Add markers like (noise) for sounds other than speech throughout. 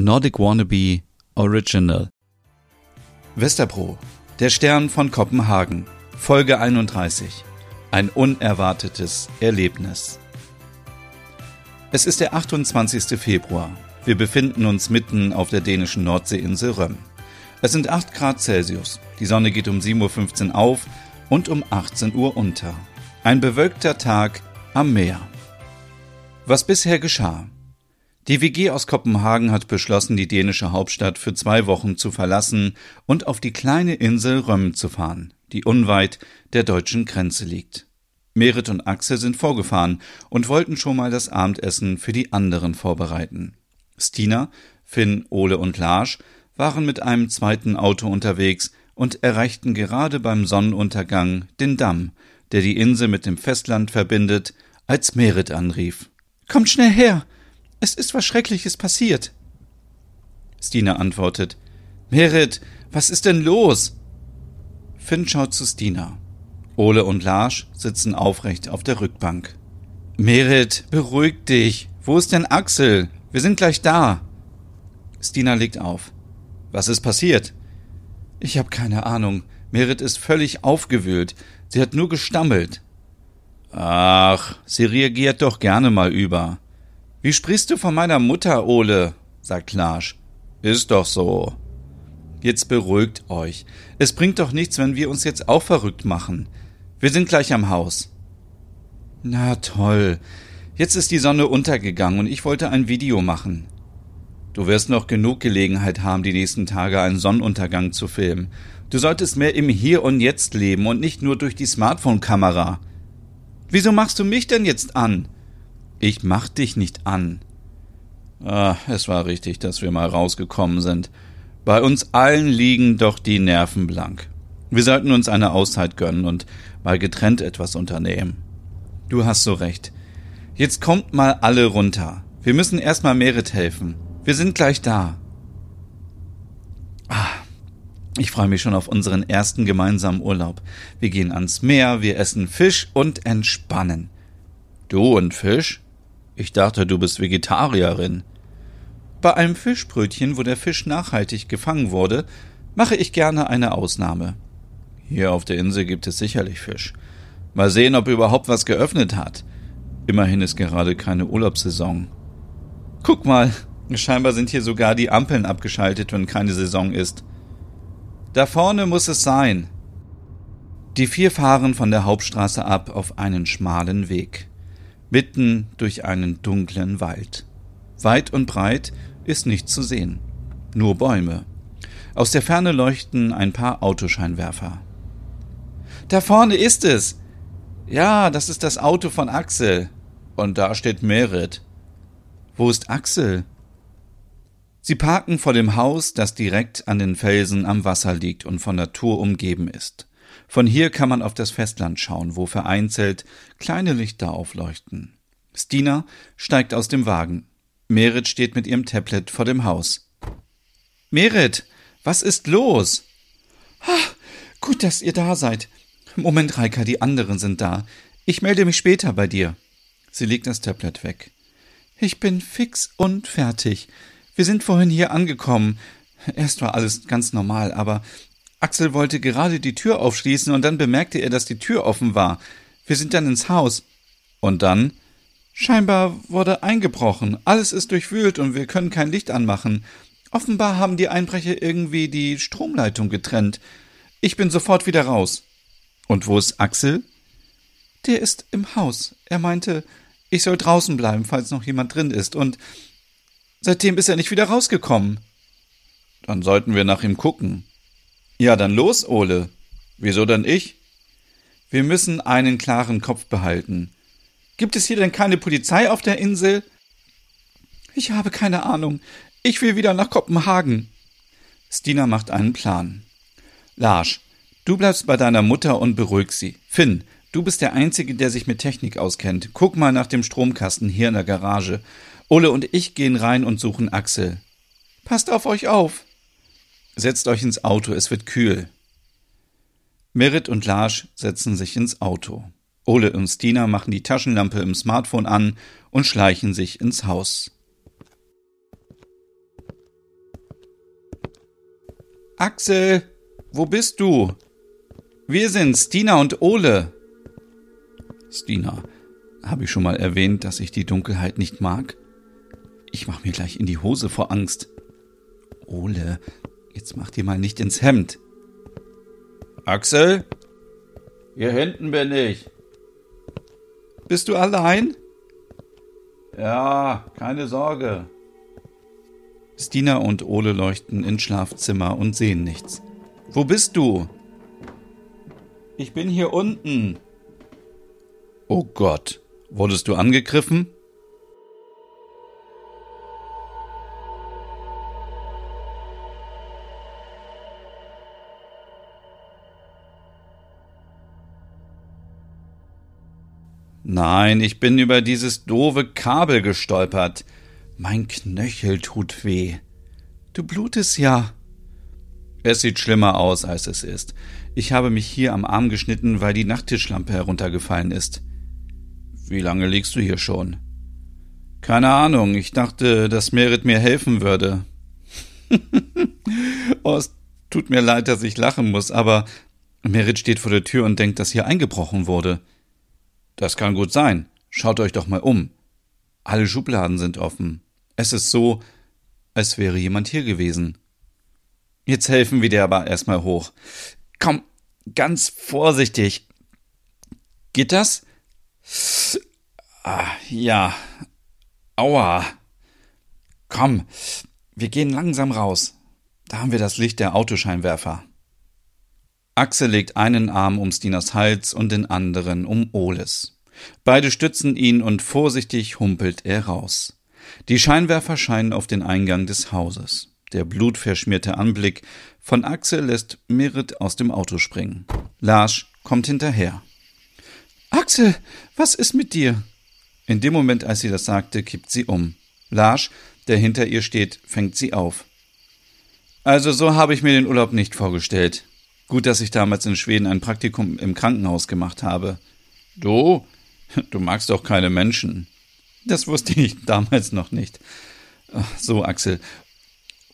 Nordic Wannabe Original. Westerpro, der Stern von Kopenhagen, Folge 31. Ein unerwartetes Erlebnis. Es ist der 28. Februar. Wir befinden uns mitten auf der dänischen Nordseeinsel Röm. Es sind 8 Grad Celsius. Die Sonne geht um 7.15 Uhr auf und um 18 Uhr unter. Ein bewölkter Tag am Meer. Was bisher geschah. Die WG aus Kopenhagen hat beschlossen, die dänische Hauptstadt für zwei Wochen zu verlassen und auf die kleine Insel Röm zu fahren, die unweit der deutschen Grenze liegt. Merit und Axel sind vorgefahren und wollten schon mal das Abendessen für die anderen vorbereiten. Stina, Finn, Ole und Lars waren mit einem zweiten Auto unterwegs und erreichten gerade beim Sonnenuntergang den Damm, der die Insel mit dem Festland verbindet, als Merit anrief. Kommt schnell her! Es ist was Schreckliches passiert. Stina antwortet. Merit, was ist denn los? Finn schaut zu Stina. Ole und Lars sitzen aufrecht auf der Rückbank. Merit, beruhig dich. Wo ist denn Axel? Wir sind gleich da. Stina legt auf. Was ist passiert? Ich habe keine Ahnung. Merit ist völlig aufgewühlt. Sie hat nur gestammelt. Ach, sie reagiert doch gerne mal über. Wie sprichst du von meiner Mutter, Ole? sagt Larsch. Ist doch so. Jetzt beruhigt euch. Es bringt doch nichts, wenn wir uns jetzt auch verrückt machen. Wir sind gleich am Haus. Na toll. Jetzt ist die Sonne untergegangen und ich wollte ein Video machen. Du wirst noch genug Gelegenheit haben, die nächsten Tage einen Sonnenuntergang zu filmen. Du solltest mehr im Hier und Jetzt leben und nicht nur durch die Smartphone-Kamera. Wieso machst du mich denn jetzt an? Ich mach dich nicht an. Ah, es war richtig, dass wir mal rausgekommen sind. Bei uns allen liegen doch die Nerven blank. Wir sollten uns eine Auszeit gönnen und mal getrennt etwas unternehmen. Du hast so recht. Jetzt kommt mal alle runter. Wir müssen erstmal Merit helfen. Wir sind gleich da. Ah, ich freue mich schon auf unseren ersten gemeinsamen Urlaub. Wir gehen ans Meer, wir essen Fisch und entspannen. Du und Fisch? Ich dachte, du bist Vegetarierin. Bei einem Fischbrötchen, wo der Fisch nachhaltig gefangen wurde, mache ich gerne eine Ausnahme. Hier auf der Insel gibt es sicherlich Fisch. Mal sehen, ob überhaupt was geöffnet hat. Immerhin ist gerade keine Urlaubssaison. Guck mal, scheinbar sind hier sogar die Ampeln abgeschaltet, wenn keine Saison ist. Da vorne muss es sein. Die vier fahren von der Hauptstraße ab auf einen schmalen Weg mitten durch einen dunklen Wald. Weit und breit ist nichts zu sehen, nur Bäume. Aus der Ferne leuchten ein paar Autoscheinwerfer. Da vorne ist es. Ja, das ist das Auto von Axel. Und da steht Merit. Wo ist Axel? Sie parken vor dem Haus, das direkt an den Felsen am Wasser liegt und von Natur umgeben ist. Von hier kann man auf das Festland schauen, wo vereinzelt kleine Lichter aufleuchten. Stina steigt aus dem Wagen. Merit steht mit ihrem Tablet vor dem Haus. Merit, was ist los? Ah, gut, dass ihr da seid. Moment, Reika, die anderen sind da. Ich melde mich später bei dir. Sie legt das Tablet weg. Ich bin fix und fertig. Wir sind vorhin hier angekommen. Erst war alles ganz normal, aber Axel wollte gerade die Tür aufschließen und dann bemerkte er, dass die Tür offen war. Wir sind dann ins Haus. Und dann? Scheinbar wurde eingebrochen. Alles ist durchwühlt und wir können kein Licht anmachen. Offenbar haben die Einbrecher irgendwie die Stromleitung getrennt. Ich bin sofort wieder raus. Und wo ist Axel? Der ist im Haus. Er meinte, ich soll draußen bleiben, falls noch jemand drin ist. Und seitdem ist er nicht wieder rausgekommen. Dann sollten wir nach ihm gucken. Ja, dann los, Ole. Wieso dann ich? Wir müssen einen klaren Kopf behalten. Gibt es hier denn keine Polizei auf der Insel? Ich habe keine Ahnung. Ich will wieder nach Kopenhagen. Stina macht einen Plan. Lars, du bleibst bei deiner Mutter und beruhig sie. Finn, du bist der Einzige, der sich mit Technik auskennt. Guck mal nach dem Stromkasten hier in der Garage. Ole und ich gehen rein und suchen Axel. Passt auf euch auf. Setzt euch ins Auto, es wird kühl. Merit und Lars setzen sich ins Auto. Ole und Stina machen die Taschenlampe im Smartphone an und schleichen sich ins Haus. Axel, wo bist du? Wir sind Stina und Ole. Stina, habe ich schon mal erwähnt, dass ich die Dunkelheit nicht mag? Ich mach mir gleich in die Hose vor Angst. Ole, jetzt mach dir mal nicht ins Hemd. Axel? Hier hinten bin ich. Bist du allein? Ja, keine Sorge. Stina und Ole leuchten ins Schlafzimmer und sehen nichts. Wo bist du? Ich bin hier unten. Oh Gott, wurdest du angegriffen? Nein, ich bin über dieses doofe Kabel gestolpert. Mein Knöchel tut weh. Du blutest ja. Es sieht schlimmer aus, als es ist. Ich habe mich hier am Arm geschnitten, weil die Nachttischlampe heruntergefallen ist. Wie lange liegst du hier schon? Keine Ahnung, ich dachte, dass Merit mir helfen würde. (laughs) oh, es tut mir leid, dass ich lachen muss, aber Merit steht vor der Tür und denkt, dass hier eingebrochen wurde. Das kann gut sein. Schaut euch doch mal um. Alle Schubladen sind offen. Es ist so, als wäre jemand hier gewesen. Jetzt helfen wir dir aber erstmal hoch. Komm, ganz vorsichtig. Geht das? Ah, ja. Aua. Komm, wir gehen langsam raus. Da haben wir das Licht der Autoscheinwerfer. Axel legt einen Arm um Stinas Hals und den anderen um Oles. Beide stützen ihn und vorsichtig humpelt er raus. Die Scheinwerfer scheinen auf den Eingang des Hauses. Der blutverschmierte Anblick von Axel lässt Merit aus dem Auto springen. Lars kommt hinterher. Axel, was ist mit dir? In dem Moment, als sie das sagte, kippt sie um. Lars, der hinter ihr steht, fängt sie auf. Also so habe ich mir den Urlaub nicht vorgestellt. Gut, dass ich damals in Schweden ein Praktikum im Krankenhaus gemacht habe. Du? (laughs) Du magst doch keine Menschen. Das wusste ich (laughs) damals noch nicht. So, Axel.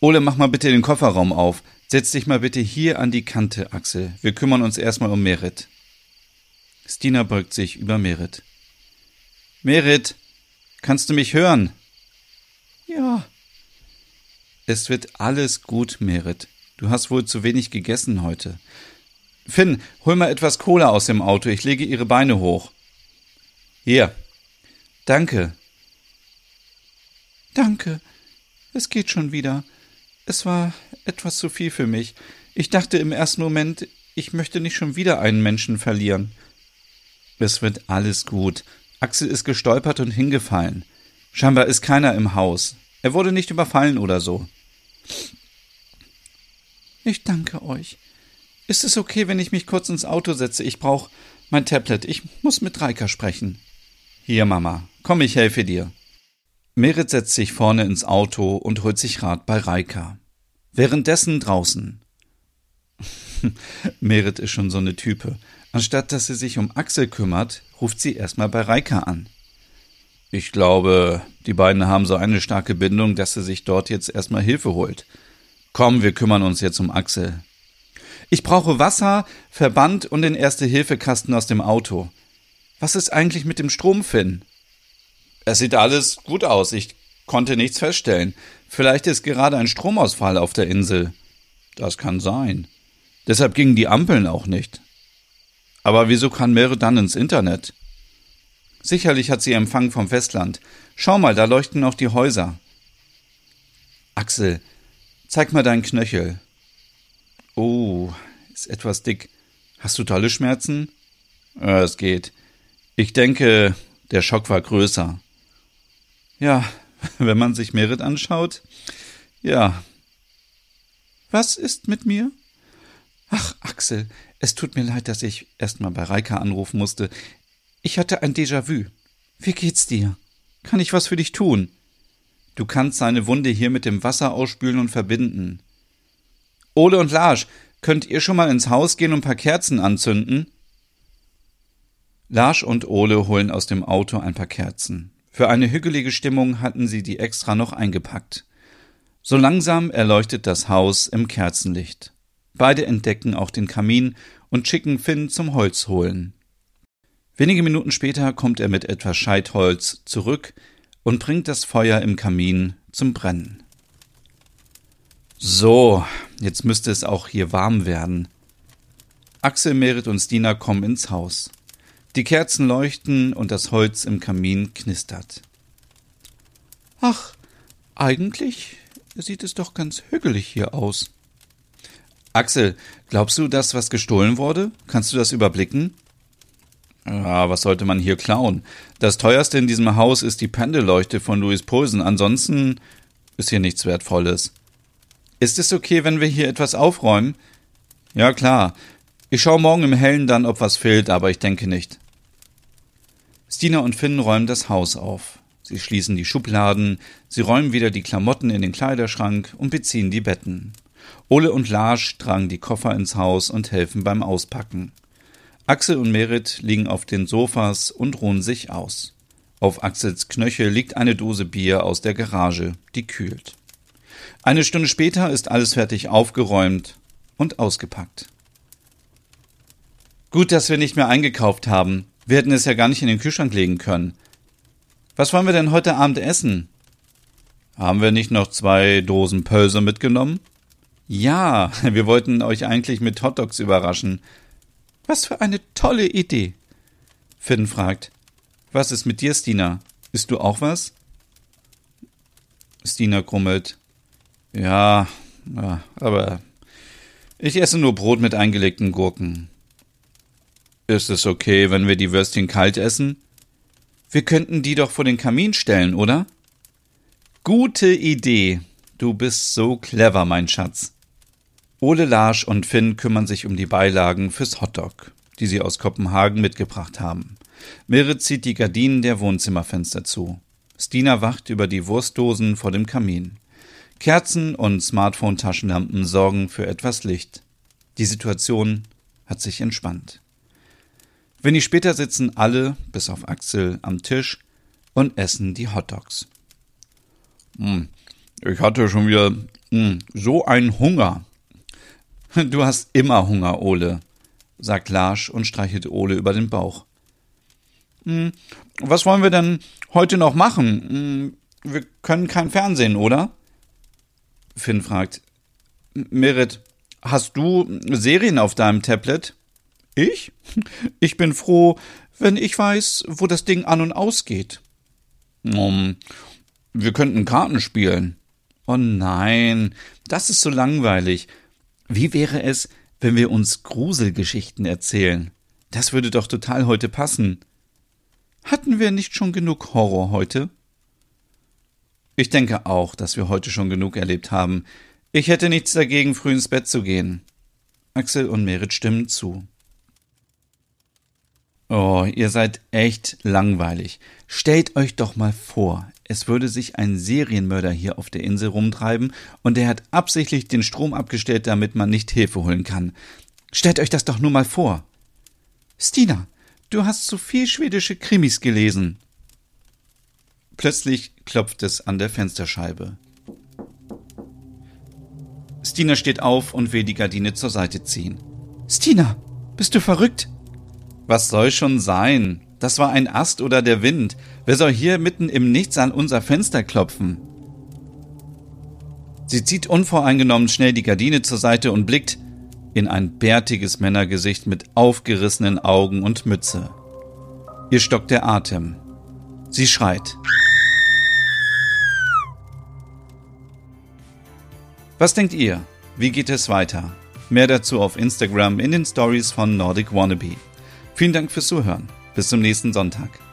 Ole, mach mal bitte den Kofferraum auf. Setz dich mal bitte hier an die Kante, Axel. Wir kümmern uns erstmal um Merit. Stina beugt sich über Merit. Merit, kannst du mich hören? Ja. Es wird alles gut, Merit. Du hast wohl zu wenig gegessen heute. Finn, hol mal etwas Cola aus dem Auto, ich lege ihre Beine hoch. Hier. Danke. Danke. Es geht schon wieder. Es war etwas zu viel für mich. Ich dachte im ersten Moment, ich möchte nicht schon wieder einen Menschen verlieren. Es wird alles gut. Axel ist gestolpert und hingefallen. Scheinbar ist keiner im Haus. Er wurde nicht überfallen oder so. Ich danke euch. Ist es okay, wenn ich mich kurz ins Auto setze? Ich brauche mein Tablet. Ich muss mit Reika sprechen. Hier, Mama. Komm, ich helfe dir. Merit setzt sich vorne ins Auto und holt sich Rat bei Reika. Währenddessen draußen. (laughs) Merit ist schon so eine Type. Anstatt dass sie sich um Axel kümmert, ruft sie erstmal bei Reika an. Ich glaube, die beiden haben so eine starke Bindung, dass sie sich dort jetzt erstmal Hilfe holt. Komm, wir kümmern uns jetzt um Axel. Ich brauche Wasser, Verband und den Erste-Hilfe-Kasten aus dem Auto. Was ist eigentlich mit dem Strom, Finn? Es sieht alles gut aus. Ich konnte nichts feststellen. Vielleicht ist gerade ein Stromausfall auf der Insel. Das kann sein. Deshalb gingen die Ampeln auch nicht. Aber wieso kann Meere dann ins Internet? Sicherlich hat sie Empfang vom Festland. Schau mal, da leuchten auch die Häuser. Axel, Zeig mal deinen Knöchel. Oh, ist etwas dick. Hast du tolle Schmerzen? Ja, es geht. Ich denke, der Schock war größer. Ja, (laughs) wenn man sich Merit anschaut. Ja. Was ist mit mir? Ach, Axel, es tut mir leid, dass ich erst mal bei Reika anrufen musste. Ich hatte ein Déjà-vu. Wie geht's dir? Kann ich was für dich tun? Du kannst seine Wunde hier mit dem Wasser ausspülen und verbinden. Ole und Lars, könnt ihr schon mal ins Haus gehen und ein paar Kerzen anzünden? Lars und Ole holen aus dem Auto ein paar Kerzen. Für eine hügelige Stimmung hatten sie die extra noch eingepackt. So langsam erleuchtet das Haus im Kerzenlicht. Beide entdecken auch den Kamin und schicken Finn zum Holz holen. Wenige Minuten später kommt er mit etwas Scheitholz zurück und bringt das Feuer im Kamin zum Brennen. So, jetzt müsste es auch hier warm werden. Axel, Merit und Stina kommen ins Haus. Die Kerzen leuchten und das Holz im Kamin knistert. Ach, eigentlich sieht es doch ganz hügelig hier aus. Axel, glaubst du, dass was gestohlen wurde? Kannst du das überblicken? Ja, was sollte man hier klauen? Das teuerste in diesem Haus ist die Pendelleuchte von Louis Poulsen. Ansonsten ist hier nichts Wertvolles. Ist es okay, wenn wir hier etwas aufräumen? Ja, klar. Ich schaue morgen im Hellen dann, ob was fehlt, aber ich denke nicht. Stina und Finn räumen das Haus auf. Sie schließen die Schubladen, sie räumen wieder die Klamotten in den Kleiderschrank und beziehen die Betten. Ole und Lars tragen die Koffer ins Haus und helfen beim Auspacken. Axel und Merit liegen auf den Sofas und ruhen sich aus. Auf Axels Knöchel liegt eine Dose Bier aus der Garage, die kühlt. Eine Stunde später ist alles fertig aufgeräumt und ausgepackt. Gut, dass wir nicht mehr eingekauft haben. Wir hätten es ja gar nicht in den Kühlschrank legen können. Was wollen wir denn heute Abend essen? Haben wir nicht noch zwei Dosen Pölse mitgenommen? Ja, (laughs) wir wollten euch eigentlich mit Hotdogs überraschen. Was für eine tolle Idee. Finn fragt. Was ist mit dir, Stina? Isst du auch was? Stina grummelt. Ja, ja, aber ich esse nur Brot mit eingelegten Gurken. Ist es okay, wenn wir die Würstchen kalt essen? Wir könnten die doch vor den Kamin stellen, oder? Gute Idee. Du bist so clever, mein Schatz. Ole Larsch und Finn kümmern sich um die Beilagen fürs Hotdog, die sie aus Kopenhagen mitgebracht haben. Merit zieht die Gardinen der Wohnzimmerfenster zu. Stina wacht über die Wurstdosen vor dem Kamin. Kerzen und Smartphone-Taschenlampen sorgen für etwas Licht. Die Situation hat sich entspannt. Wenig später sitzen alle, bis auf Axel, am Tisch und essen die Hotdogs. Hm, ich hatte schon wieder hm, so einen Hunger, (laughs) Du hast immer Hunger, Ole, sagt Larsch und streichelt Ole über den Bauch. Hm, was wollen wir denn heute noch machen? Hm, wir können kein Fernsehen, oder? Finn fragt. Merit, hast du Serien auf deinem Tablet? Ich? (laughs) Ich bin froh, wenn ich weiß, wo das Ding an und ausgeht. Um, wir könnten Karten spielen. Oh nein, das ist so langweilig. Wie wäre es, wenn wir uns Gruselgeschichten erzählen? Das würde doch total heute passen. Hatten wir nicht schon genug Horror heute? Ich denke auch, dass wir heute schon genug erlebt haben. Ich hätte nichts dagegen, früh ins Bett zu gehen. Axel und Merit stimmen zu. Oh, ihr seid echt langweilig. Stellt euch doch mal vor, es würde sich ein Serienmörder hier auf der Insel rumtreiben und er hat absichtlich den Strom abgestellt, damit man nicht Hilfe holen kann. Stellt euch das doch nur mal vor. Stina, du hast zu viel schwedische Krimis gelesen. Plötzlich klopft es an der Fensterscheibe. Stina steht auf und will die Gardine zur Seite ziehen. Stina, bist du verrückt? Was soll schon sein? Das war ein Ast oder der Wind. Wer soll hier mitten im Nichts an unser Fenster klopfen? Sie zieht unvoreingenommen schnell die Gardine zur Seite und blickt in ein bärtiges Männergesicht mit aufgerissenen Augen und Mütze. Ihr stockt der Atem. Sie schreit. Was denkt ihr? Wie geht es weiter? Mehr dazu auf Instagram in den Stories von Nordic Wannabe. Vielen Dank fürs Zuhören. Bis zum nächsten Sonntag.